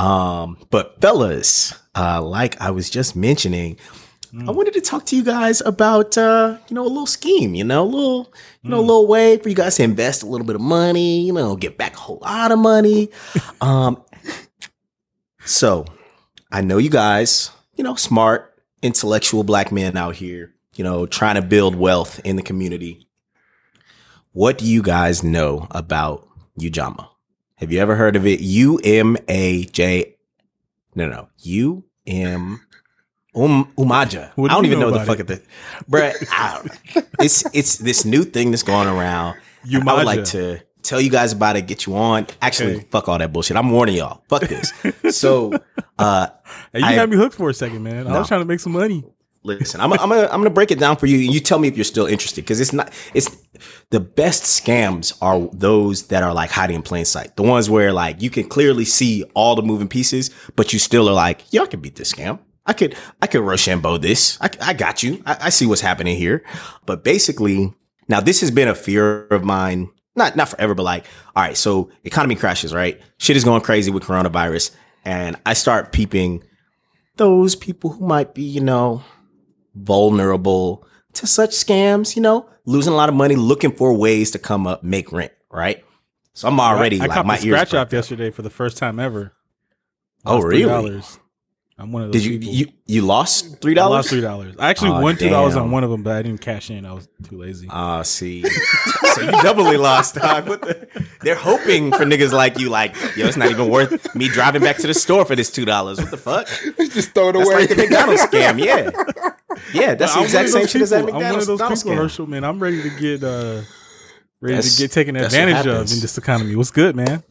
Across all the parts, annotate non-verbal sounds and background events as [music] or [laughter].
Um, but fellas, uh, like I was just mentioning, I wanted to talk to you guys about uh, you know, a little scheme, you know, a little, you know, a little way for you guys to invest a little bit of money, you know, get back a whole lot of money. [laughs] um so I know you guys, you know, smart, intellectual black men out here, you know, trying to build wealth in the community. What do you guys know about Ujamaa? Have you ever heard of it? U M A J. No, no, U M. Um, Umaja. I don't even know know the fuck of the, bruh. I don't [laughs] know. It's it's this new thing that's going around. I would like to tell you guys about it, get you on. Actually, Okay. fuck all that bullshit. I'm warning y'all. Fuck this. [laughs] so, uh, Hey, you I- got me hooked for a second, man. I was trying to make some money. Listen, I'm, I'm gonna I'm gonna break it down for you, and you tell me if you're still interested because it's not. It's the best scams are those that are like hiding in plain sight. The ones where like you can clearly see all the moving pieces, but you still are like, yeah, I could beat this scam. I could I could Rochambeau this. I, I got you. I, I see what's happening here. But basically, now this has been a fear of mine. Not not forever, but like, all right. So economy crashes, right? Shit is going crazy with coronavirus, and I start peeping those people who might be, you know, vulnerable to such scams, you know, losing a lot of money, looking for ways to come up, make rent, right? So I'm already I, I like caught my the ears. scratch off yesterday for the first time ever. Oh, really? $3. I'm one of those Did you people. you you lost three I dollars? lost three dollars. I actually Aw, won two dollars on one of them, but I didn't cash in. I was too lazy. Ah, see, [laughs] so you doubly lost, dog. What the? [laughs] They're hoping for niggas like you, like yo, it's not even worth me driving back to the store for this two dollars. What the fuck? Just throw it That's away. like the McDonald's scam. Yeah, yeah, that's the exact same those shit as that people- I'm one of those McDonald's people, scam. Herschel, man. I'm ready to get uh ready That's- to get taken advantage of in this economy. What's good, man?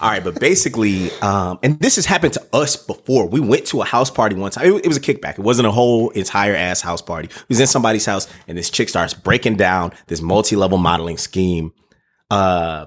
All right, but basically, um, and this has happened to us before. We went to a house party one time. It, it was a kickback. It wasn't a whole entire ass house party. It was in somebody's house, and this chick starts breaking down this multi-level modeling scheme, uh,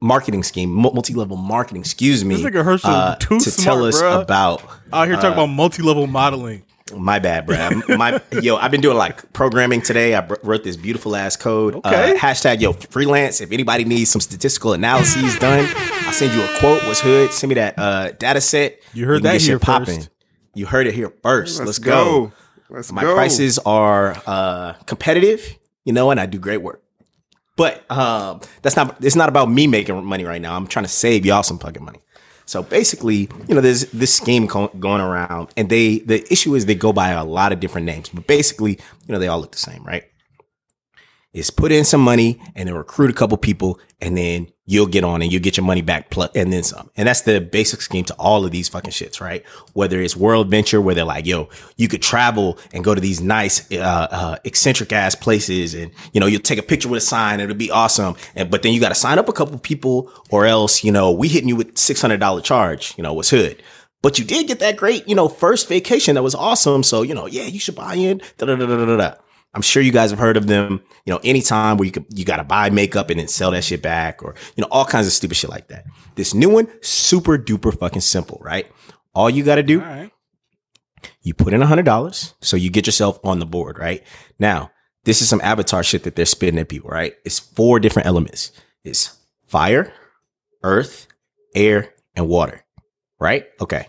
marketing scheme, multi-level marketing. Excuse me, This nigga Herschel uh, too to smart, tell us bruh. about. Out here talking about multi-level modeling. My bad, bro. My yo, I've been doing like programming today. I wrote this beautiful ass code. Okay. Uh, hashtag yo freelance. If anybody needs some statistical analyses done, I'll send you a quote. What's hood? Send me that uh, data set. You heard can that shit here popping. You heard it here 1st let Let's us go. Let's go. My go. prices are uh, competitive, you know, and I do great work. But um, that's not. It's not about me making money right now. I'm trying to save y'all some fucking money. So basically, you know, there's this scheme going around, and they the issue is they go by a lot of different names, but basically, you know, they all look the same, right? Is put in some money and then recruit a couple people, and then you'll get on and you'll get your money back plus and then some. And that's the basic scheme to all of these fucking shits, right? Whether it's World Venture, where they're like, yo, you could travel and go to these nice, uh, uh, eccentric ass places, and you know, you'll take a picture with a sign, it'll be awesome. And but then you got to sign up a couple people, or else, you know, we hitting you with six hundred dollar charge. You know, what's hood? But you did get that great, you know, first vacation that was awesome. So, you know, yeah, you should buy in. Da, da, da, da, da, da. I'm sure you guys have heard of them. You know, anytime where you could, you got to buy makeup and then sell that shit back or, you know, all kinds of stupid shit like that. This new one, super duper fucking simple, right? All you got to do, right. you put in a hundred dollars. So you get yourself on the board, right? Now, this is some avatar shit that they're spitting at people, right? It's four different elements. It's fire, earth, air, and water, right? Okay.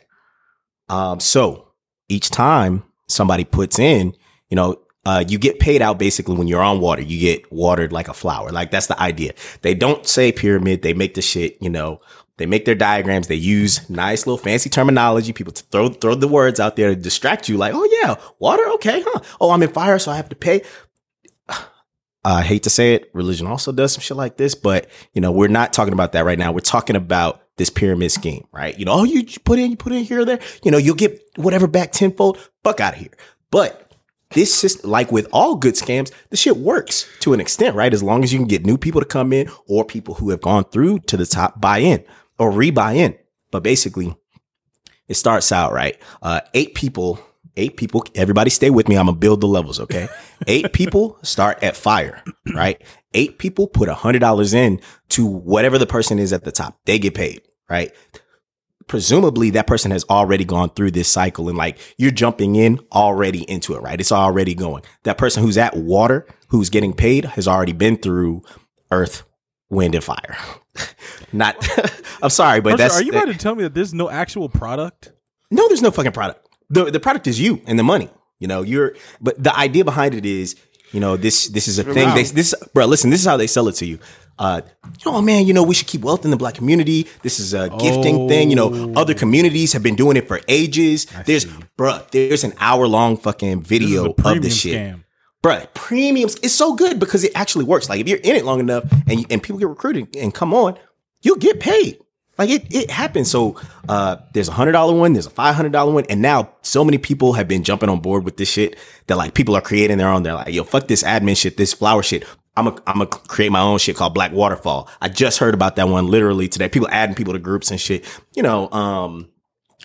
Um, so each time somebody puts in, you know, uh, you get paid out basically when you're on water. You get watered like a flower. Like that's the idea. They don't say pyramid. They make the shit, you know, they make their diagrams. They use nice little fancy terminology. People to throw throw the words out there to distract you. Like, oh yeah, water. Okay, huh? Oh, I'm in fire, so I have to pay. [sighs] I hate to say it, religion also does some shit like this, but you know, we're not talking about that right now. We're talking about this pyramid scheme, right? You know, oh, you put in, you put in here or there, you know, you'll get whatever back tenfold. Fuck out of here. But this system, like with all good scams, the shit works to an extent, right? As long as you can get new people to come in or people who have gone through to the top buy in or re-buy in. But basically, it starts out right. Uh, eight people, eight people. Everybody, stay with me. I'm gonna build the levels. Okay, [laughs] eight people start at fire. Right, eight people put a hundred dollars in to whatever the person is at the top. They get paid. Right. Presumably, that person has already gone through this cycle, and like you're jumping in already into it. Right, it's already going. That person who's at water, who's getting paid, has already been through earth, wind and fire. [laughs] Not, [laughs] I'm sorry, but that's are you about to tell me that there's no actual product? no. There's no fucking product. the The product is you and the money. You know, you're. But the idea behind it is, you know, this this is a thing. They, this, bro, listen. This is how they sell it to you. Uh, oh man, you know, we should keep wealth in the black community. This is a gifting thing. You know, other communities have been doing it for ages. there's, bruh, there's an hour long fucking video a of this shit. scam. Bruh, premiums is so good because it actually works. Like if you're in it long enough and you, and people get recruited and come on, you'll get paid. Like it, it happens. So uh, there's a hundred dollar one, there's a five hundred dollar one, and now so many people have been jumping on board with this shit that like people are creating their own. They're like, yo, fuck this admin shit, this flower shit. I'm gonna I'm gonna create my own shit called Black Waterfall. I just heard about that one literally today. People adding people to groups and shit. You know, um,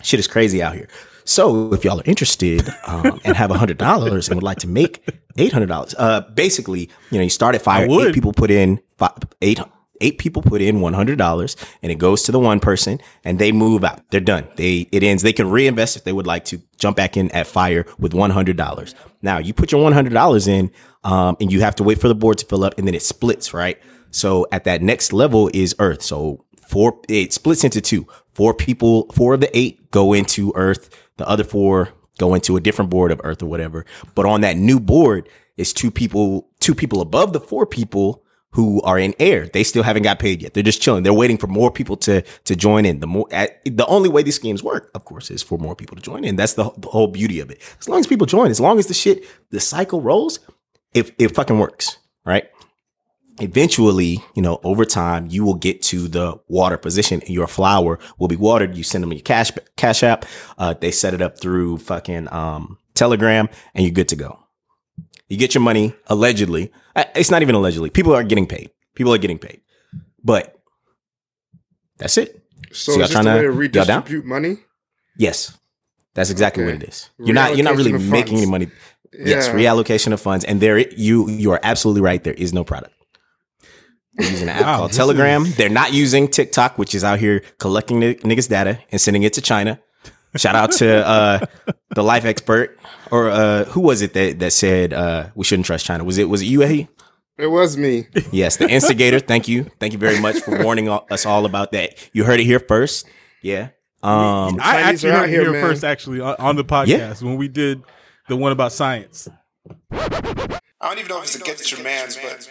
shit is crazy out here. So if y'all are interested um, and have a hundred dollars and would like to make eight hundred dollars, uh, basically, you know, you start at fire. would. Eight people put in five, eight. Eight people put in one hundred dollars, and it goes to the one person, and they move out. They're done. They it ends. They can reinvest if they would like to jump back in at fire with one hundred dollars. Now you put your one hundred dollars in, um, and you have to wait for the board to fill up, and then it splits, right? So at that next level is Earth. So four it splits into two. Four people, four of the eight go into Earth. The other four go into a different board of Earth or whatever. But on that new board is two people, two people above the four people who are in air. They still haven't got paid yet. They're just chilling. They're waiting for more people to to join in. The more at, the only way these schemes work, of course, is for more people to join in. That's the, the whole beauty of it. As long as people join, as long as the shit, the cycle rolls, it it fucking works, right? eventually, you know, over time, you will get to the water position. And your flower will be watered. You send them your cash cash app. Uh, they set it up through fucking um, Telegram, and you're good to go. You get your money allegedly. Uh, It's not even allegedly. People are getting paid. People are getting paid, but that's it. So, So y'all is this the way to redistribute money? Yes, that's exactly Okay. what it is. You're not. You're not really making any funds. money. Yes, reallocation of funds, and there you you are absolutely right. There is no product. They're using an app Wow, called this Telegram. They're not using TikTok, which is out here collecting the niggas' data and sending it to China. Shout out to uh, the life expert, or uh, who was it that that said uh, we shouldn't trust China? Was it was it you? Ahi? It was me. Yes, the instigator. Thank you, thank you very much for warning all, us all about that. You heard it here first. Yeah. Um, I actually are out heard here, here first, actually, on, on the podcast when we did the one about science. I don't even know if it's against your man's, but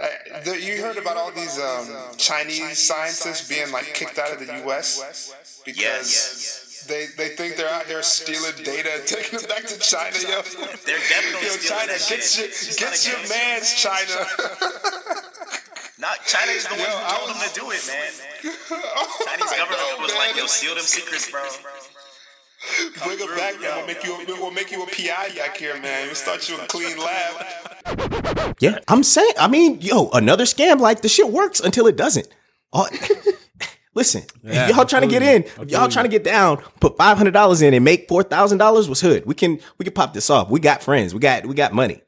uh, the, you heard about all these um, Chinese scientists being like kicked out of the U.S. because they they think they're out here stealing data and taking it back to China. Yo, They're definitely yo, stealing China, that get shit. your It's get your against- man's China. [laughs] Not China is the one Yo, who I told them to do it, man. [laughs] Chinese government know, was man. like, yo, steal them secrets, bro. Bring it back, man. We'll make you we'll make you a PI back here, man. We'll start you a clean lab. Yeah, I'm saying. I mean, yo, another scam. Like the shit works until it doesn't. Uh, [laughs] All- Listen, Yeah, if y'all trying to get in, if y'all trying to get down, put five hundred dollars in and make four thousand dollars was hood. We can we can pop this off. We got friends. We got we got money.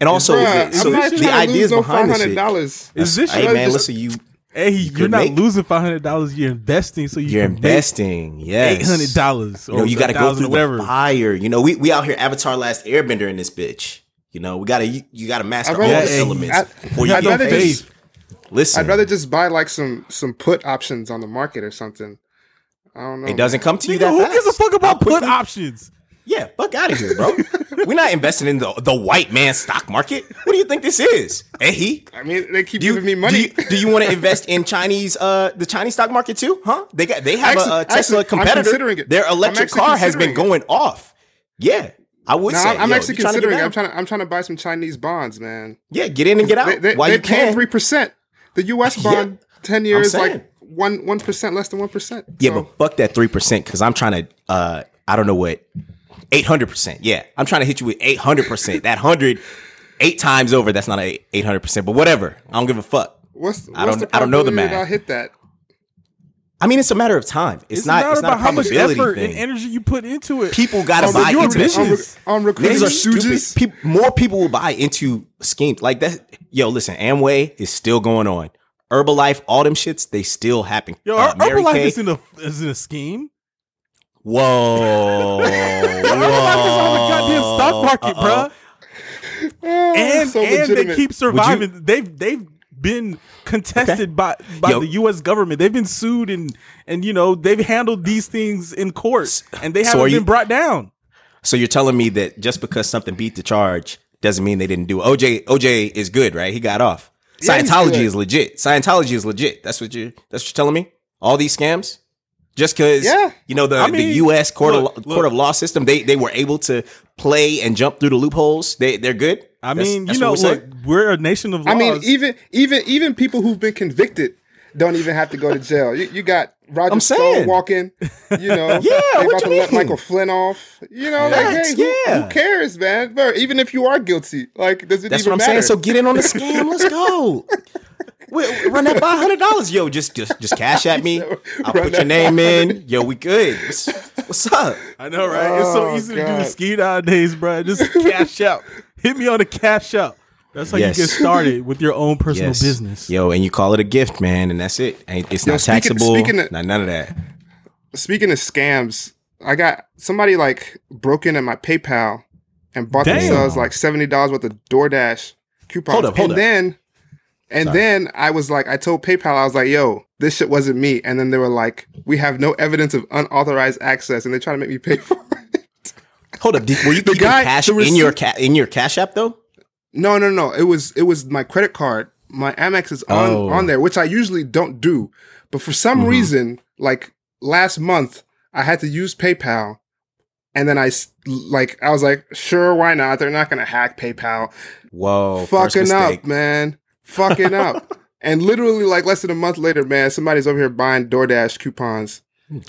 And also, Bruh, the, so the ideas no behind five this shit. Is this Hey man, just- listen, you Hey, you're not make- losing five hundred dollars. You're investing, so you you're can investing. Yes, eight hundred dollars. You know, you got to go through the fire. You know, we we out here Avatar Last Airbender in this bitch. You know, we gotta you, you gotta master I'd all rather- the elements I- before you I'd get rather paid. just- Listen, I'd rather just buy like some some put options on the market or something. I don't know. it doesn't come to you Nigga, that who fast. gives a fuck about put quickly- options? Yeah, fuck out of here, bro. [laughs] We're not investing in the the white man stock market. What do you think this is? Eh, he? I mean, they keep you, giving me money. Do you, you want to invest in Chinese uh the Chinese stock market too? Huh? They got they have Actually- a, a Tesla actually, I'm competitor. considering it. Their I'm electric car has been considering going off. Yeah, I would no, say. I'm yo, actually you trying considering. it. I'm trying to. I'm trying to buy some Chinese bonds, man. Yeah, get in and get out They, they, while they you can. three percent. The U.S. [laughs] Yeah, bond ten years like one one percent less than one percent. Yeah, but fuck that three percent because I'm trying to. uh I don't know what. Eight hundred percent. Yeah, I'm trying to hit you with eight hundred percent. That hundred, eight times over. That's not a eight hundred percent. But whatever. I don't give a fuck. what's, what's I don't- the I don't know the math. I'll hit that. I mean, it's a matter of time. It's, not. It's not a how much effort thing. and energy you put into it. People got to On, buy into rich. this. on, on recruiting Niggas are stupid. stooges. Peop more people will buy into schemes like that. Yo, listen, Amway is still going on. Herbalife, all them shits, they still happen. Yo, Uh, Herbalife Kay- is in a is in a scheme. Whoa, [laughs] Herbalife is on the goddamn stock market, Uh-oh. bruh. And so and they keep surviving. They've they've been contested by by Yo. the U.S. government. They've been sued and and you know they've handled these things in court, and they So haven't been you- brought down. So you're telling me that just because something beat the charge doesn't mean they didn't do it. OJ OJ is good, right? He got off. Scientology good. is legit. Scientology is legit. That's what you that's what you're telling me? All these scams? Just because Yeah. you know the, I mean, the US court look, of look. court of law system, they they were able to play and jump through the loopholes. They they're good. I That's- mean, that's you know, what we're look, we're a nation of laws. I mean, even even even people who've been convicted don't even have to go to jail. You, you got Roger I'm Stone saying. walking. You know, [laughs] Yeah, they what about to you let? Michael Flynn off. You know, like hey, who, yeah. who cares, man? But even if you are guilty, like, does it That's even what I'm matter? saying. So get in on the scam. Let's go. [laughs] We- we Run that by hundred dollars, yo. Just, just, just cash at me. [laughs] I'll Run put your name in. Yo, we good. What's, what's up? I know, right? it's so Oh, easy to do the God. ski nowadays, bro. Just [laughs] cash out. Hit me on the cash out. That's how Yes. you get started with your own personal Yes. business. Yo, and you call it a gift, man, and that's it. Ain't it's Yo, not speaking- taxable. speaking of- not none of that. Speaking of scams, I got somebody like broke in at my PayPal and bought Damn. themselves like seventy dollars worth of DoorDash coupons. Hold up, hold and up. then and Sorry. then I was like, I told PayPal, I was like, yo, this shit wasn't me. And then they were like, we have no evidence of unauthorized access, and they're trying to make me pay [laughs] for it. Hold up. Did, were you The keeping guy- cash the in your ca- in your cash app though? No, no, no. It was it was my credit card. My Amex is on Oh. on there, which I usually don't do. But for some Mhm. reason, like last month, I had to use PayPal. And then I like I was like, sure, why not? They're not gonna hack PayPal. Whoa, Fucking up, man. Fucking up. [laughs] And literally, like less than a month later, man, somebody's over here buying DoorDash coupons.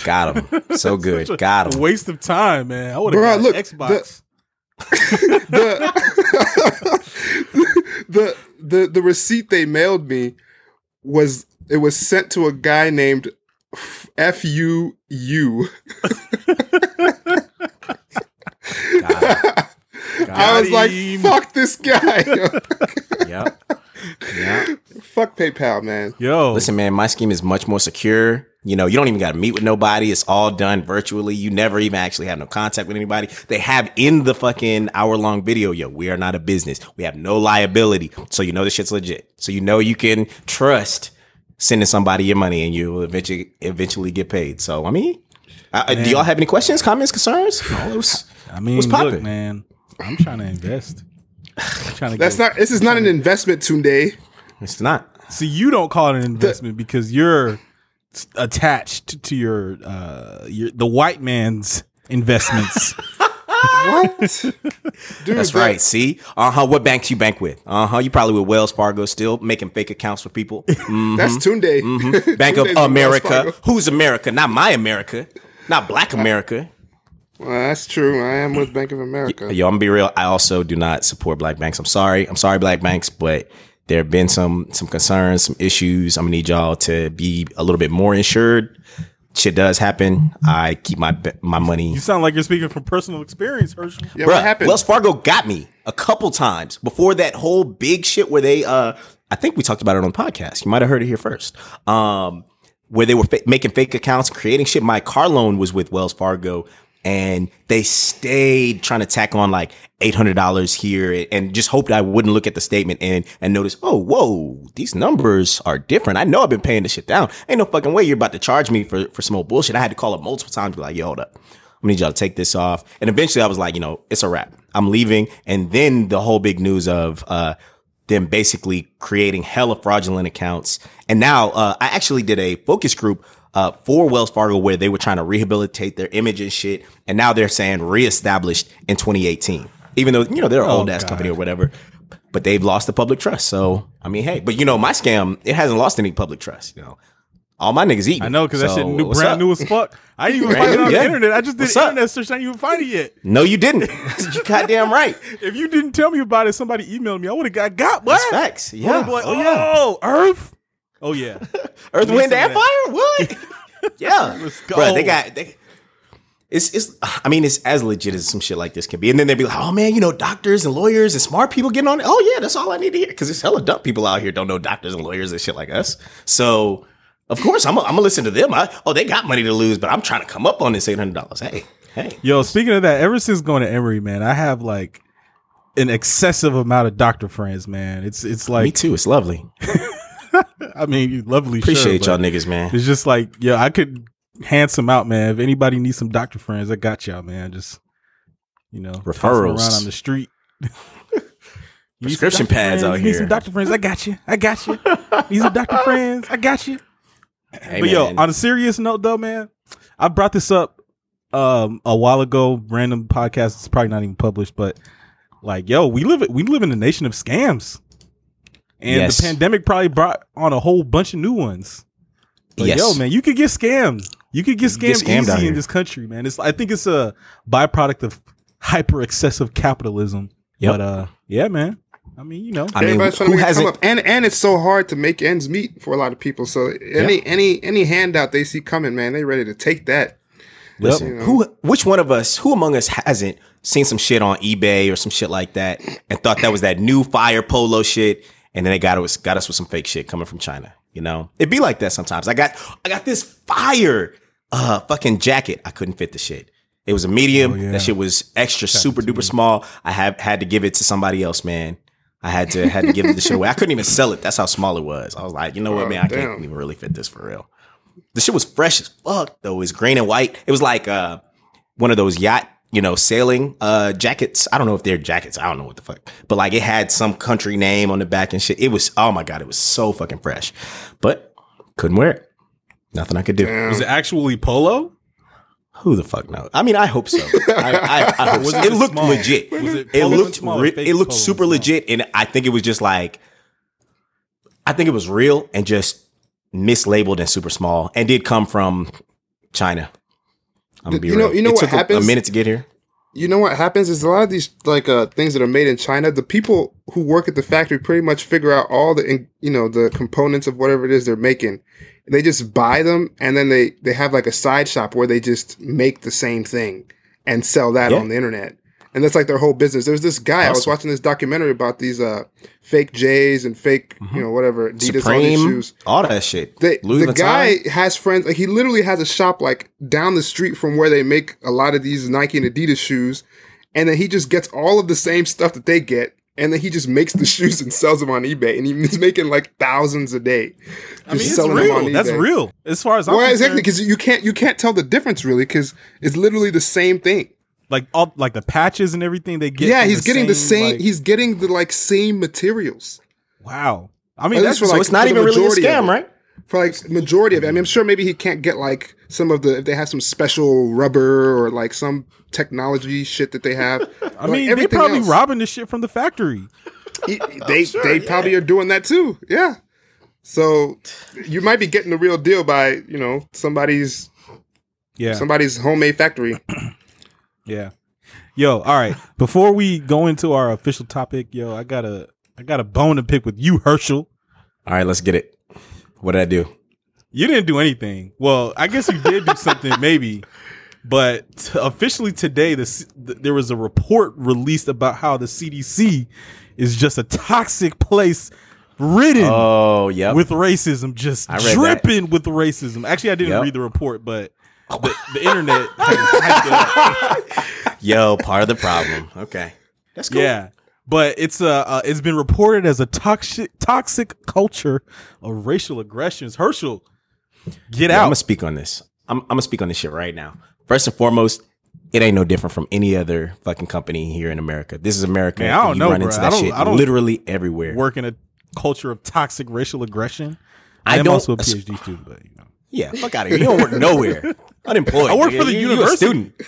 Got him. So [laughs] good. Such a Got him. waste of time, man. I would have Bruh, got look, an Xbox. the [laughs] the the the receipt they mailed me was it was sent to a guy named F U U. I was like, fuck this guy. it. Yep. Yep. fuck PayPal, man. Yo, Listen, man, my scheme is much more secure. You know, you don't even got to meet with nobody. It's all done virtually. You never even actually have no contact with anybody. They have in the fucking hour long video, yo, we are not a business. We have no liability. So you know this shit's legit. So you know you can trust sending somebody your money and you will eventually eventually get paid. So I mean, uh, uh, do y'all have any questions, comments, concerns? No, it was- I mean, what's look, man. I'm trying to invest. I'm trying to. That's get- not. This is not an investment, Tunde. it's not. See, you don't call it an investment because you're attached to your uh your the white man's investments. [laughs] What, dude? That's the- right. See, uh huh. What banks you bank with? Uh huh. You probably with Wells Fargo still making fake accounts for people. Mhm. [laughs] That's Tunde. Mm-hmm. [laughs] Bank of Tunde's with Wells America. Who's America? Not my America. Not Black America. Well, that's true. I am with Bank of America. Yo, I'm gonna be real. I also do not support black banks. I'm sorry. I'm sorry, black banks, but there have been some some concerns, some issues. I'm gonna need y'all to be a little bit more insured. Shit does happen. I keep my my money. you sound like you're speaking from personal experience, Herschel. Yeah, Bruh, what happened? Wells Fargo got me a couple times before that whole big shit where they uh I think we talked about it on the podcast. You might have heard it here first. Um where they were fa- making fake accounts, creating shit. My car loan was with Wells Fargo and they stayed trying to tack on like $800 here and just hoped I wouldn't look at the statement and and notice, "Oh, whoa, these numbers are different. I know I've been paying this shit down. Ain't no fucking way you're about to charge me for for some old bullshit." I had to call up multiple times be like, "Yo, hold up. I need y'all to take this off. And eventually I was like, you know, it's a wrap. I'm leaving. And then the whole big news of uh them basically creating hella fraudulent accounts. And now uh I actually did a focus group uh for Wells Fargo where they were trying to rehabilitate their image and shit. And now they're saying reestablished in 2018. Even though, you know, they're an Oh, old ass company or whatever. But they've lost the public trust. So I mean, hey, but you know, my scam, it hasn't lost any public trust, you know. All my niggas eat. I know because that shit new, brand up? new as fuck. [laughs] I didn't even find it on yeah. the internet. I just did What's up? internet search. I didn't even find it yet. [laughs] No, you didn't. [laughs] you goddamn right. If you didn't tell me about it, somebody emailed me. I would have got got. What? Facts. Yeah. like, oh, yeah. oh, Earth. Oh yeah. [laughs] Earth, Wind, and Fire? What? [laughs] yeah. [laughs] Let's go. Bro, they got they, it's it's I mean it's as legit as some shit like this can be. And then they'd be like, oh man, you know, doctors and lawyers and smart people getting on it. Oh yeah, that's all I need to hear. Cause it's hella dumb people out here don't know doctors and lawyers and shit like us. So of course I'm gonna listen to them. I, oh, they got money to lose, but I'm trying to come up on this eight hundred dollars. Hey, hey. Yo, speaking of that, ever since going to Emory, man, I have like an excessive amount of doctor friends, man. It's it's like Me too. It's lovely. [laughs] I mean, you lovely. Appreciate sure, y'all niggas, man. It's just like, yeah, I could hand some out, man. If anybody needs some doctor friends, I got y'all, man. Just you know, Referrals. around on the street. [laughs] You need some Prescription pads friends? out here. Need some doctor friends? I got you. I got you. Need some doctor friends? I got you. Hey, but yo, on a serious note, though, man, I brought this up um a while ago. Random podcast. It's probably not even published, but like, yo, we live we live in a nation of scams, and Yes. the pandemic probably brought on a whole bunch of new ones. But Yes. yo, man, you could get scammed. You could get You can get scammed, scammed easy in here. this country, man. It's I think it's a byproduct of hyper excessive capitalism. Yep. But uh, yeah, man. I mean, you know, I mean, Everybody's trying who to make it come hasn't? up, and and it's so hard to make ends meet for a lot of people. So any any any handout they see coming, man, they ready to take that. Listen, Yep. who, which one of us, who among us hasn't seen some shit on eBay or some shit like that and thought that was that new fire polo shit, and then they got us got us with some fake shit coming from China? You know, it'd be like that sometimes. I got I got this fire uh fucking jacket. I couldn't fit the shit. It was a medium. Oh, yeah. That shit was extra super duper small. I have had to give it to somebody else, man. I had to had to give the shit away. I couldn't even sell it. That's how small it was. I was like, you know what, Oh, man, I damn. can't even really fit this for real. The shit was fresh as fuck though. It's green and white. It was like uh one of those yacht, you know, sailing uh jackets. I don't know if they're jackets. I don't know what the fuck. But like it had some country name on the back and shit. It was oh my god, it was so fucking fresh. But couldn't wear it. Nothing I could do. Damn. was it actually polo? Who the fuck knows? I mean, I hope so. I, I, I hope [laughs] Was so. it It looked small? legit. Was it It looked small re- it looked super small? legit, and I think it was just like I think it was real and just mislabeled and super small, and did come from China. I'm gonna be You know- real. you know it what took a- a, minute to get here. You know what happens is a lot of these like uh things that are made in China. The people who work at the factory pretty much figure out all the you know the components of whatever it is they're making. They just buy them and then they they have like a side shop where they just make the same thing and sell that Yeah. on the internet. And that's like their whole business. There's this guy I was watching this documentary about these uh fake J's and fake you know whatever Adidas all these shoes. all that shit. The, the guy has friends. Like he literally has a shop like down the street from where they make a lot of these Nike and Adidas shoes, and then he just gets all of the same stuff that they get, and then he just makes the [laughs] shoes and sells them on eBay, and he's making like thousands a day. I mean, it's selling them on real. That's real. As far as I'm Well, concerned, exactly, because you can't you can't tell the difference really, because it's literally the same thing. Like all like the patches and everything they get. yeah, he's getting the same. like- he's getting the like same materials. wow. I mean, At that's for, so like, it's not even really a scam, right? for like majority of it. I mean, I'm sure maybe he can't get like some of the if they have some special rubber or like some technology shit that they have. [laughs] I mean, they're probably robbing the shit from the factory. [laughs] they they probably are doing that too. Yeah. So you might be getting the real deal by you know somebody's Yeah, somebody's homemade factory. [clears throat] yeah. Yo, all right. [laughs] Before we go into our official topic, yo, I got a I got a bone to pick with you, Herschel. All right, let's get it. What did I do? You didn't do anything. Well, I guess you did do something, [laughs] maybe. But t- officially today, the, C- th- there was a report released about how the CDC is just a toxic place, ridden Oh, yep. with racism, just I read that. dripping with racism. Actually, I didn't Yep. read the report, but the, the internet has hyped it up. Yo, part of the problem. Okay, that's cool. Yeah. But it's uh, uh it's been reported as a toxic toxic culture of racial aggressions. Herschel, get Yeah, I'm gonna speak on this. I'm, I'm gonna speak on this shit right now. First and foremost, it ain't no different from any other fucking company here in America. This is America. Man, I don't you know, run bro. into I that don't- shit I don't literally everywhere. work in a culture of toxic racial aggression. I I am don't- also a PhD student, but you know. Yeah, fuck out of here. You don't work nowhere. [laughs] Unemployed. I work for the You- you a university. student.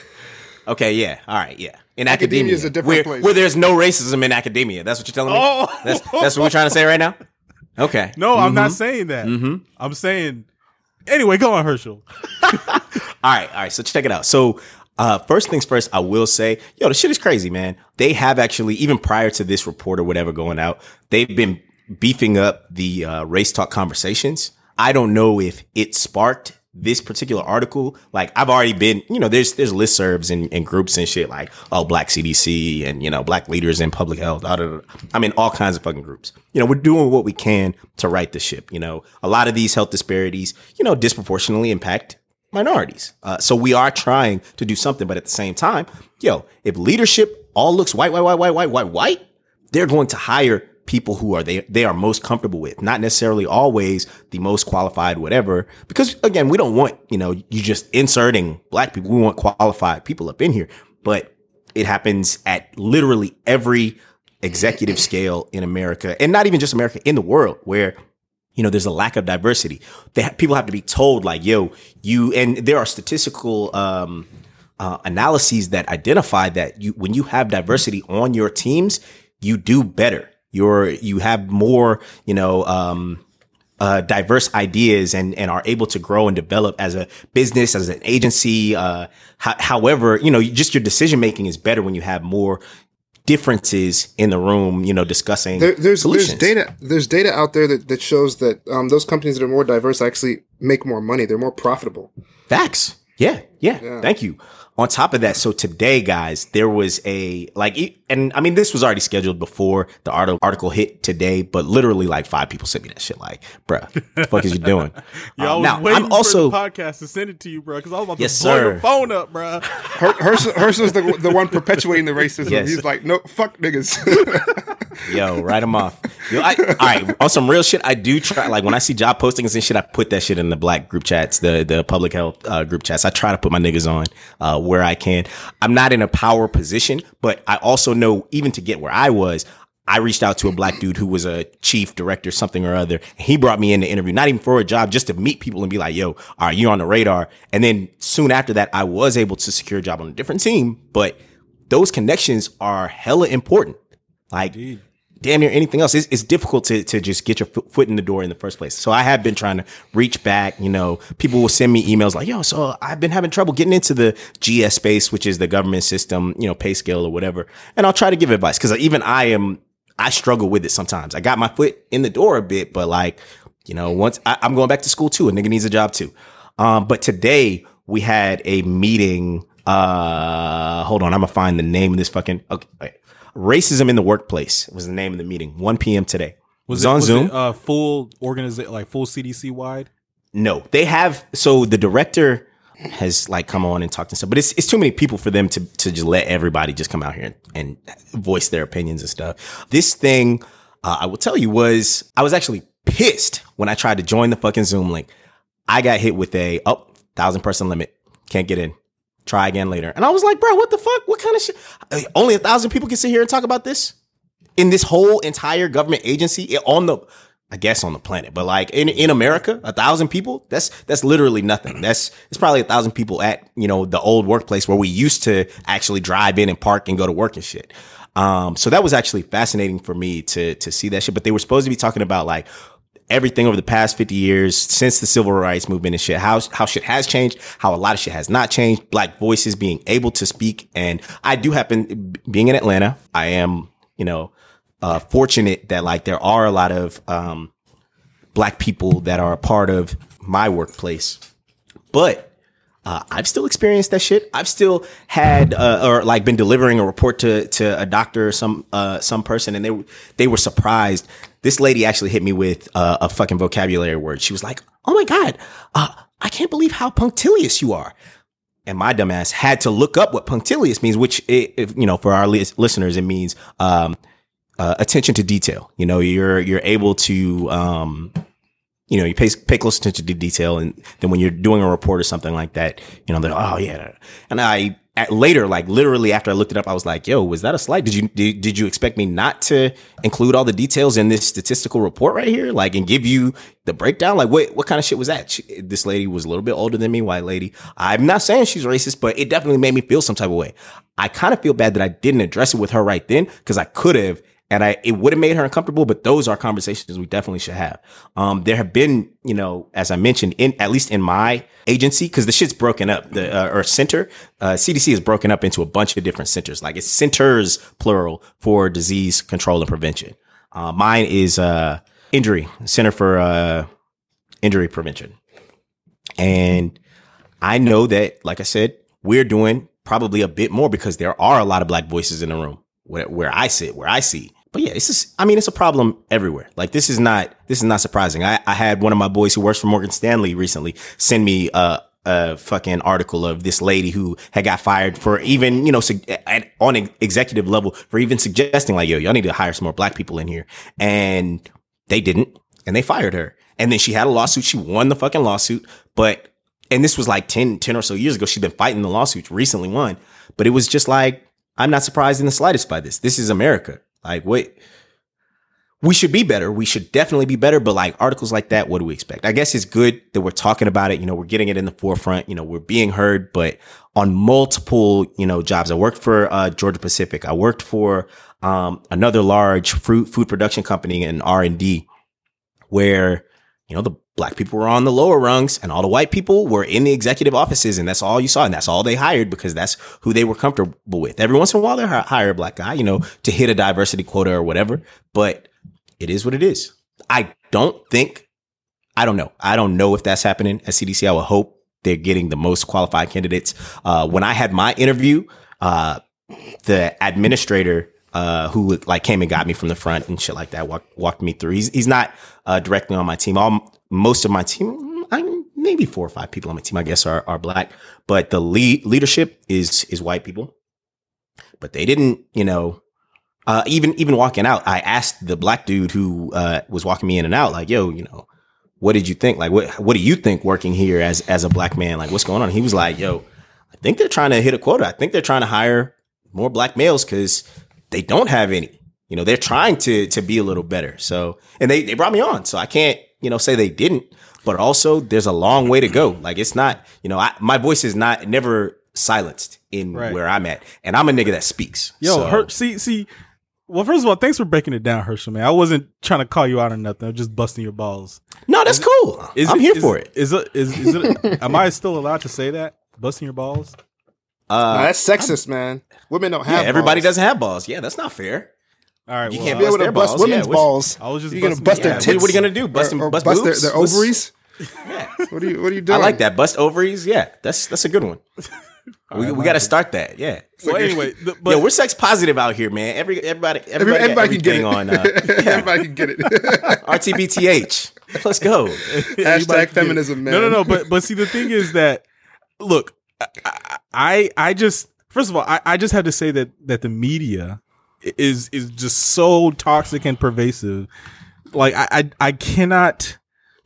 Okay, yeah. All right, yeah. In Academia academia, is a different where, place. where there's no racism in academia. That's what you're telling me. Oh. That's that's what we're trying to say right now. Okay. No, I'm not saying that. Mhm. I'm saying anyway, go on, Herschel. [laughs] All right, all right. So check it out. So uh, first things first, I will say, yo, the shit is crazy, man. They have actually, even prior to this report or whatever going out, they've been beefing up the uh, race talk conversations. I don't know if it sparked this particular article. Like I've already been, you know, there's there's listservs and, and groups and shit like oh Black CDC and you know Black leaders in public health. Da, da, da. I mean all kinds of fucking groups. You know, we're doing what we can to right the ship. You know, a lot of these health disparities, you know, disproportionately impact minorities. Uh, so we are trying to do something, but at the same time, yo, if leadership all looks white, white, white, white, white, white, white, they're going to hire people who are they they are most comfortable with, not necessarily always the most qualified, whatever. Because again, we don't want you know you just inserting black people. We want qualified people up in here, but it happens at literally every executive scale in America, and not even just America, in the world, where you know there's a lack of diversity. Ha- people have to be told like, yo, you, and there are statistical. um uh, analyses that identify that you when you have diversity on your teams, you do better. You're you have more, you know, um, uh, diverse ideas and and are able to grow and develop as a business, as an agency. Uh, ho- however, you know, just your decision making is better when you have more differences in the room. You know, discussing There, there's solutions. there's data there's data out there that, that shows that um, those companies that are more diverse actually make more money. They're more profitable. Facts. Yeah, yeah, Yeah. Thank you. On top of that, so today, guys, there was a like, e- and I mean, this was already scheduled before the article article hit today, but literally like five people sent me that shit. Like, bruh, the fuck is you [laughs] doing? Yo, I Um, was now, waiting I'm also for the podcast to send it to you, bro, because I was about Yes, to blow sir. your phone up, bro. [laughs] Her, Herschel, Herschel's the, the one perpetuating the racism. Yes. He's like, no, fuck niggas. yo, write them off. [laughs] Yo, I, all right, on some real shit, I do try. Like when I see job postings and shit, I put that shit in the black group chats, the the public health uh, group chats. I try to put my niggas on uh, where I can. I'm not in a power position, but I also know even to get where I was. I reached out to a black dude who was a chief director, something or other. He brought me in to interview, not even for a job, just to meet people and be like, yo, all right, you're on the radar. And then soon after that, I was able to secure a job on a different team. But those connections are hella important. Like, damn near anything else. It's, it's difficult to, to just get your foot in the door in the first place. So I have been trying to reach back. You know, people will send me emails like, yo, so I've been having trouble getting into the GS space, which is the government system, you know, pay scale or whatever. And I'll try to give advice because even I am, I struggle with it sometimes. I got my foot in the door a bit, but like, you know, once I, I'm going back to school too, a nigga needs a job too. Um, but today we had a meeting. Uh, hold on, I'm gonna find the name of this fucking okay. Racism in the workplace was the name of the meeting. 1 p.m. today. Was, it on was Zoom. It, uh, full organization, like full CDC wide. No, they have. So the director has like come on and talked and stuff, but it's it's too many people for them to to just let everybody just come out here and, and voice their opinions and stuff. This thing, uh, I will tell you, was I was actually pissed when I tried to join the fucking Zoom link. I got hit with a oh thousand person limit, can't get in. Try again later, and I was like, bro, what the fuck? What kind of shit? Uh, Only a thousand people can sit here and talk about this in this whole entire government agency on the I guess on the planet, but like in, in America, a thousand people, that's that's literally nothing. That's it's probably a thousand people at, you know, the old workplace where we used to actually drive in and park and go to work and shit. Um, so that was actually fascinating for me to to see that shit. But they were supposed to be talking about like everything over the past 50 years since the civil rights movement and shit, how, how shit has changed, how a lot of shit has not changed, black voices being able to speak. And I do happen, being in Atlanta, I am, you know, uh, fortunate that like there are a lot of, um, black people that are a part of my workplace. But uh, I've still experienced that shit. I've still had uh, or like been delivering a report to to a doctor or some uh, some person, and they they were surprised. This lady actually hit me with uh, a fucking vocabulary word. She was like, "Oh my god, uh, I can't believe how punctilious you are." And my dumbass had to look up what punctilious means, which it, if, you know for our lis- listeners it means um, uh, attention to detail. You know, you're you're able to um, you know, you pay pay close attention to detail, and then when you're doing a report or something like that, you know, they're oh yeah. And I at later, like literally after I looked it up, I was like, yo, was that a slide? Did you did, did you expect me not to include all the details in this statistical report right here, like and give you the breakdown? Like what what kind of shit was that? She, this lady was a little bit older than me, white lady. I'm not saying she's racist, but it definitely made me feel some type of way. I kind of feel bad that I didn't address it with her right then because I could have and I it would have made her uncomfortable. But those are conversations we definitely should have. Um, there have been, you know, as I mentioned, in at least in my agency, because the shit's broken up. The uh, or center uh, CDC is broken up into a bunch of different centers. Like it's centers plural for disease control and prevention. Uh, mine is uh, injury center for uh, injury prevention, and I know that, like I said, we're doing probably a bit more because there are a lot of black voices in the room where, where I sit, where I see. But yeah, it's just, I mean, it's a problem everywhere. Like this is not, this is not surprising. I, I had one of my boys who works for Morgan Stanley recently send me uh, a fucking article of this lady who had got fired for even, you know, at, on executive level for even suggesting like, yo, y'all need to hire some more black people in here. And they didn't. And they fired her. And then she had a lawsuit. She won the fucking lawsuit. But, and this was like 10, 10 or so years ago. She'd been fighting the lawsuit, recently won. But it was just like, I'm not surprised in the slightest by this. This is America. Like, wait, we should be better. We should definitely be better. But like articles like that, what do we expect? I guess it's good that we're talking about it. You know, we're getting it in the forefront. You know, we're being heard. But on multiple, you know, jobs, I worked for uh, Georgia Pacific. I worked for um, another large fruit food production company in R and D, where you know the black people were on the lower rungs and all the white people were in the executive offices and that's all you saw and that's all they hired because that's who they were comfortable with. Every once in a while they hire a black guy you know to hit a diversity quota or whatever but it is what it is. I don't think i don't know. I don't know if that's happening at cdc i would hope they're getting the most qualified candidates. Uh, when i had my interview uh, the administrator uh, who like came and got me from the front and shit like that walked walked me through. He's he's not uh, directly on my team. All most of my team, I, maybe four or five people on my team, I guess, are are black. But the lead leadership is is white people. But they didn't, you know, uh, even even walking out, I asked the black dude who uh, was walking me in and out, like, "Yo, you know, what did you think? Like, what what do you think working here as as a black man? Like, what's going on?" He was like, "Yo, I think they're trying to hit a quota. I think they're trying to hire more black males because they don't have any. You know, they're trying to to be a little better. So, and they they brought me on. So I can't you know say they didn't. But also, there's a long way to go. Like it's not you know I, my voice is not never silenced in Right. where I'm at, and I'm a nigga that speaks. Yo, So- Her, see, see. Well, first of all, thanks for breaking it down, Herschel. Man, I wasn't trying to call you out or nothing. I'm just busting your balls. no, that's cool. Is I'm it- here is- for it. Is it? Is, is it? [laughs] am I still allowed to say that? Busting your balls? Nah, Uh, that's sexist, man. Women don't yeah, have. everybody balls. doesn't have balls. Yeah, that's not fair. All right. You well, can't Be able Bust to their bust balls, women's yeah, balls. I was just You're gonna busting- bust yeah, their what- tits. what are you gonna do? Bust them- or, or bust bust their, their ovaries? Yeah. What are you What are you doing? I like that. Bust ovaries. Yeah, that's that's a good one. [laughs] we we got to start that. Yeah. Well, anyway, [laughs] the, but Yo, we're sex positive out here, man. Every everybody Every- everybody, [laughs] everybody, can get it. on uh, everybody can get it. RTBTH. Let's go. Everybody Hashtag can get it. feminism, man. No, no, no. But but see, the thing is that look, I I, I just first of all, I, I just have to say that that the media is is just so toxic and pervasive. Like I I, I cannot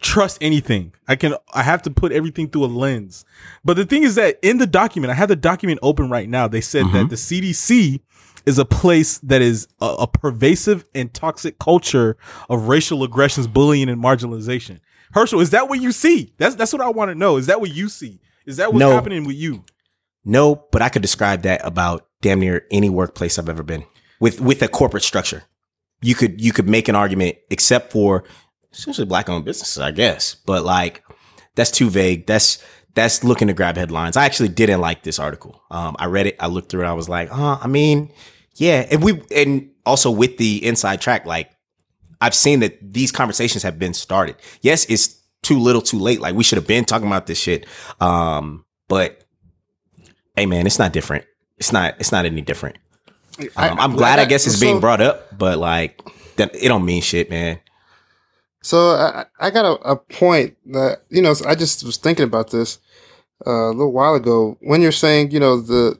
trust anything. I can I have to put everything through a lens. But the thing is that in the document, I have the document open right now. They said that mm-hmm. the CDC is a place that is a, a pervasive and toxic culture of racial aggressions, bullying, and marginalization. Herschel, is that what you see? That's that's what I want to know. Is that what you see? Is that what's No. happening with you? No, but I could describe that about damn near any workplace I've ever been with with a corporate structure. You could you could make an argument, except for essentially black owned businesses, I guess. But like that's too vague. That's that's looking to grab headlines. I actually didn't like this article. Um, I read it. I looked through it. I was like, uh, I mean, yeah. And we and also with the inside track, like I've seen that these conversations have been started. Yes, it's too little, too late. Like we should have been talking about this shit. Um, but hey, man, it's not different. It's not. It's not any different. Um, I'm glad. I, guess it's being brought up, but like that, it don't mean shit, man. So I, I got a, a point that you know I just was thinking about this uh, a little while ago when you're saying you know the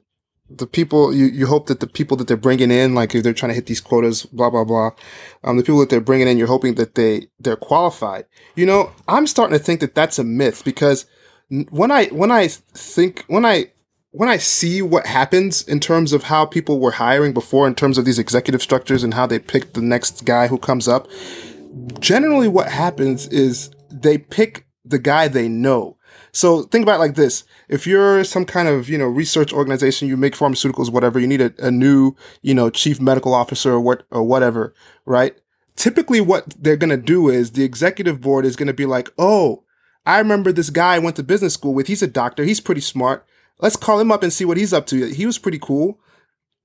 the people you, you hope that the people that they're bringing in like if they're trying to hit these quotas blah blah blah um, the people that they're bringing in you're hoping that they they're qualified you know I'm starting to think that that's a myth because when I when I think when I when I see what happens in terms of how people were hiring before in terms of these executive structures and how they pick the next guy who comes up generally what happens is they pick the guy they know. So think about like this. If you're some kind of, you know, research organization, you make pharmaceuticals, whatever, you need a, a new, you know, chief medical officer or what, or whatever, right? Typically what they're going to do is the executive board is going to be like, Oh, I remember this guy I went to business school with. He's a doctor. He's pretty smart. Let's call him up and see what he's up to. He was pretty cool.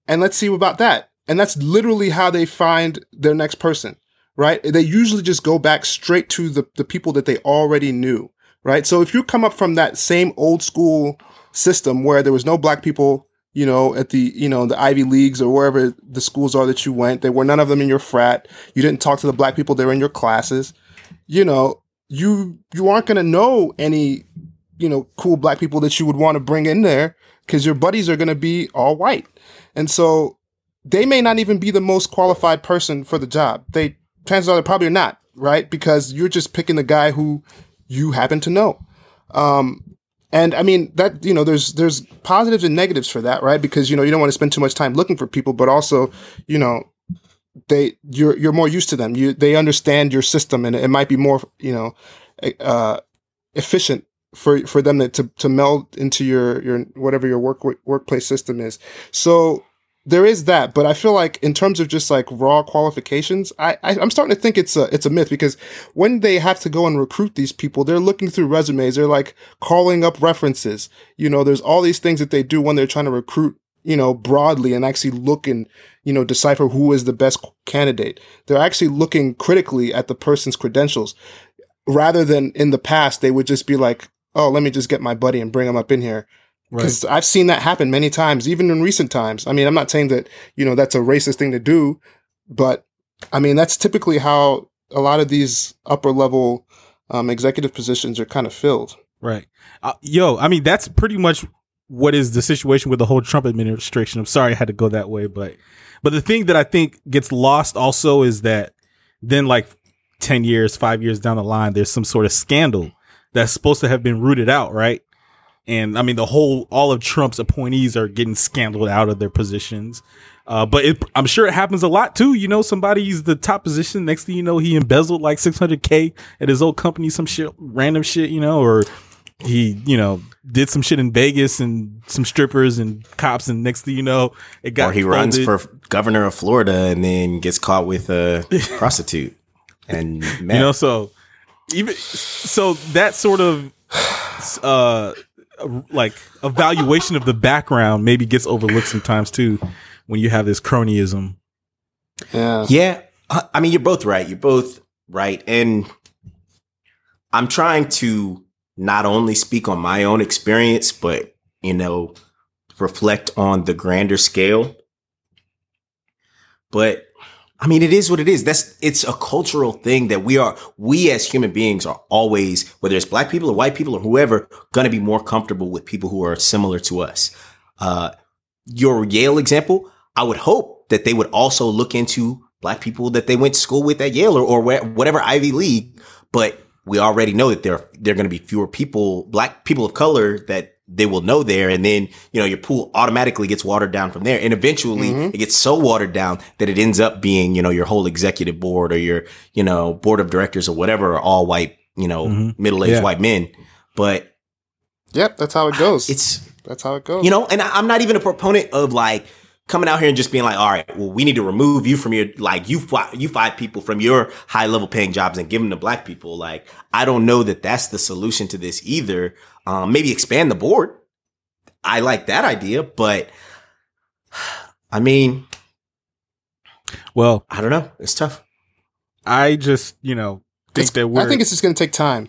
And let's see about that. And that's literally how they find their next person right? They usually just go back straight to the, the people that they already knew, right? So if you come up from that same old school system where there was no black people, you know, at the, you know, the Ivy Leagues or wherever the schools are that you went, there were none of them in your frat. You didn't talk to the black people that were in your classes. You know, you, you aren't going to know any you know, cool black people that you would want to bring in there because your buddies are going to be all white. And so they may not even be the most qualified person for the job. They, chances are they probably are not, right? Because you're just picking the guy who you happen to know. Um, and I mean that you know there's there's positives and negatives for that, right? Because you know you don't want to spend too much time looking for people, but also you know they you're you're more used to them. You they understand your system, and it might be more you know uh, efficient for for them to, to meld into your your whatever your work workplace system is. So there is that, but I feel like in terms of just like raw qualifications, I, I am starting to think it's a it's a myth because when they have to go and recruit these people, they're looking through resumes, they're like calling up references. You know, there's all these things that they do when they're trying to recruit, you know, broadly and actually look and you know decipher who is the best candidate. They're actually looking critically at the person's credentials, rather than in the past they would just be like, oh, let me just get my buddy and bring him up in here because right. I've seen that happen many times, even in recent times. I mean, I'm not saying that you know that's a racist thing to do, but I mean that's typically how a lot of these upper level um, executive positions are kind of filled. Right. Uh, yo, I mean that's pretty much what is the situation with the whole Trump administration. I'm sorry I had to go that way, but but the thing that I think gets lost also is that then like 10 years, 5 years down the line there's some sort of scandal that's supposed to have been rooted out, right? and I mean the whole all of Trump's appointees are getting scandaled out of their positions. Uh, but it, I'm sure it happens a lot too. You know, somebody's the top position. Next thing you know, he embezzled like 600k at his old company, some shit, random shit. You know, or he, you know, did some shit in Vegas and some strippers and cops, and next thing you know, it got. Or he runs for governor of Florida and then gets caught with a [laughs] prostitute. And man. you know, so even so, that sort of uh like evaluation of the background maybe gets overlooked sometimes too when you have this cronyism. Yeah. Yeah. I mean, you're both right. You're both right. And I'm trying to not only speak on my own experience, but, you know, reflect on the grander scale. But I mean, it is what it is. That's it's a cultural thing that we are we as human beings are always, whether it's black people or white people or whoever, gonna be more comfortable with people who are similar to us. Uh, your Yale example, I would hope that they would also look into black people that they went to school with at Yale or, or whatever Ivy League. But we already know that there there are going to be fewer people, black people of color that they will know there. And then, you know, your pool automatically gets watered down from there. And eventually mm-hmm. it gets so watered down that it ends up being, you know, your whole executive board or your, you know, board of directors or whatever are all white, you know, mm-hmm. middle aged yeah. white men. But yep, that's how it goes. It's that's how it goes. You know, and I, I'm not even a proponent of like, coming out here and just being like, all right, well, we need to remove you from your, like, you, five, you five people from your high level paying jobs and give them to black people. Like, I don't know that that's the solution to this either. Um, maybe expand the board. I like that idea, but I mean, well, I don't know. It's tough. I just, you know, think it's, that we're. I think it's just going to take time.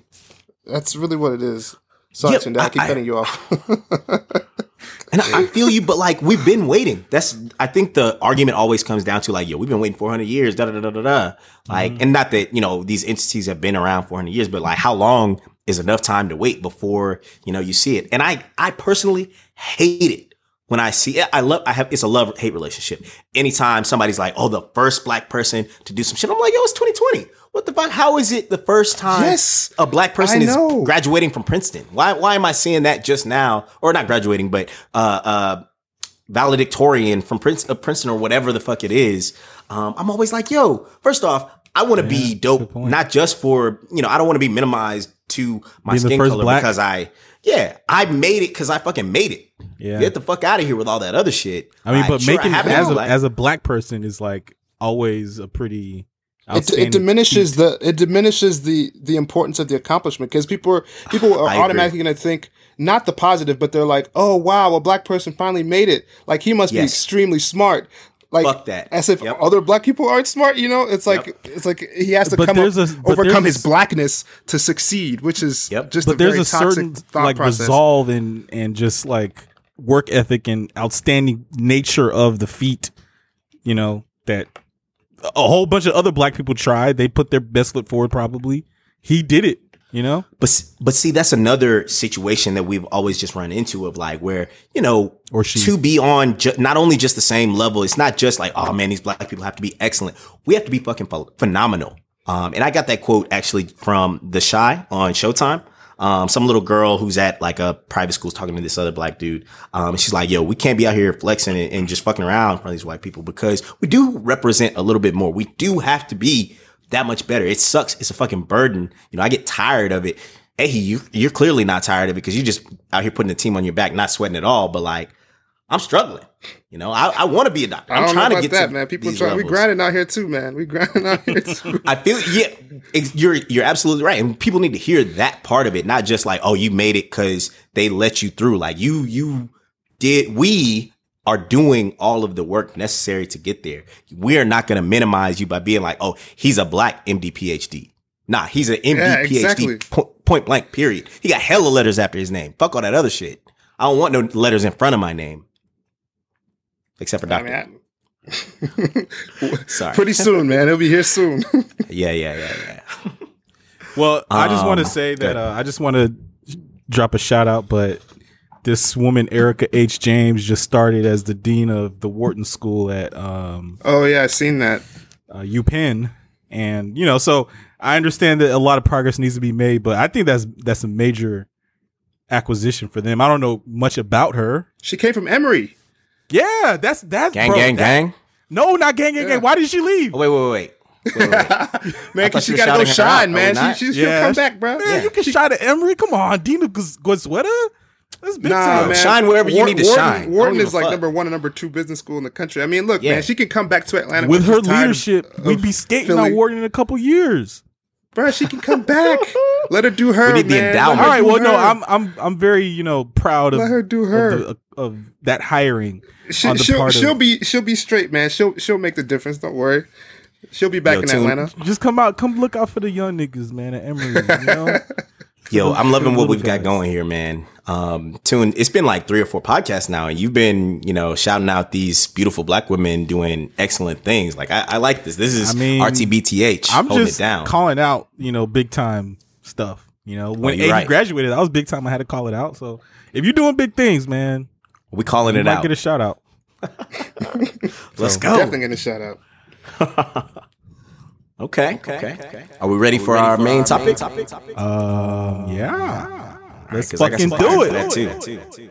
That's really what it is. Sorry, yep, I, I keep I, cutting you off. [laughs] and I feel you, but like we've been waiting. That's I think the argument always comes down to like, yo, we've been waiting 400 years, da da da da da. Like, mm-hmm. and not that you know these entities have been around 400 years, but like, how long is enough time to wait before you know you see it? And I I personally hate it when I see it. I love I have it's a love hate relationship. Anytime somebody's like, oh, the first black person to do some shit, I'm like, yo, it's 2020. What the fuck? How is it the first time yes, a black person is graduating from Princeton? Why why am I seeing that just now? Or not graduating, but uh uh valedictorian from Prince, uh, Princeton or whatever the fuck it is. Um, I'm always like, yo, first off, I want to yeah, be dope, not just for, you know, I don't want to be minimized to my Being skin color black. because I, yeah, I made it because I fucking made it. Yeah. Get the fuck out of here with all that other shit. I mean, but sure, making as a, as a black person is like always a pretty it, it, diminishes the it diminishes the the importance of the accomplishment because people are people are automatically going to think not the positive, but they're like, oh wow, a black person finally made it. Like he must yes. be extremely smart. Like Fuck that. as if yep. other black people aren't smart. You know, it's like yep. it's like he has to but come up, a, overcome his blackness to succeed, which is yep. just but a there's a certain like process. resolve and and just like work ethic and outstanding nature of the feat. You know that a whole bunch of other black people tried. They put their best foot forward. Probably he did it. You know, But but see, that's another situation that we've always just run into of like where you know, Or she. to be on ju- not only just the same level. It's not just like oh man, these black people have to be excellent. We have to be fucking ph- phenomenal. Um, and I got that quote actually from The Chi on Showtime. Um, some little girl who's at like a private school is talking to this other black dude. Um, and she's like, yo, we can't be out here flexing and, and just fucking around in front of these white people because we do represent a little bit more. We do have to be that much better. It sucks. It's a fucking burden. You know, I get tired of it. Hey, you, you're clearly not tired of it because you're just out here putting the team on your back, not sweating at all. But like, I'm struggling. You know, I, I want to be a doctor. I I'm don't trying know to get that, to man. People trying. We grinding out here too, man. We grinding out here too. [laughs] I feel yeah, you're you're absolutely right, and people need to hear that part of it, not just like oh you made it because they let you through. Like you you did. We are doing all of the work necessary to get there. We are not going to minimize you by being like oh he's a black MD PhD. Nah, he's an MD Yeah, PhD. exactly. po- point blank. Period. He got hella letters after his name. Fuck all that other shit. I don't want no letters in front of my name, except for I doctor. mean, [laughs] Sorry. Pretty soon, man. He'll be here soon. [laughs] yeah, yeah, yeah, yeah. Well, I just want to Um, say that uh, I just want to drop a shout out, but this woman Erica H. James just started as the dean of the Wharton School at um, oh yeah, I seen that. uh, UPenn, and you know, so I understand that a lot of progress needs to be made, but I think that's that's a major acquisition for them. I don't know much about her. She came from Emory. Yeah, that's that's Gang, bro, gang, that- gang. No, not gang, gang, Yeah. gang. Why did she leave? Oh, wait, wait, wait, wait. Wait, wait, [laughs] wait. Man, cause you she gotta go shouting out. shine, man. not? She, she, Yeah, she'll come back, bro. Man, you can shot at Emory. Come on, Dina Goizueta. That's big Nah, time. man. Shine wherever you need to Wharton, shine. I don't Wharton is like fuck. number one and number two business school in the country. I mean, look, Yeah. man, she can come back to Atlanta With her leadership, we'd be skating Philly. on Wharton in a couple years. Bro, she can come back. [laughs] Let her do her. We need the endowment. All right, All her well, no. I'm I'm I'm very you know proud of Let her do her. of, the, of that hiring She, on the she'll part she'll of be she'll be straight, man. She'll she'll make the difference. Don't worry. She'll be back Yo, in Atlanta. just come out, come look out for the young niggas, man, at Emory. You know, [laughs] Yo, I'm loving what we've got going here, man. Um, Tune, it's been like three or four podcasts now, and you've been, you know, shouting out these beautiful black women doing excellent things. Like, I, I like this. This is I mean, RTBTH I'm holding just it down. calling out, you know, big time stuff. You know, when you're AD right. graduated, I was big time. I had to call it out. So if you're doing big things, man, we calling you it might out. get a shout out. [laughs] Let's so- go. Definitely get a shout out. [laughs] Okay, okay, okay. Are we ready for our main topic? Um, yeah, let's 'Cause I got fucking some do questions it. for that too.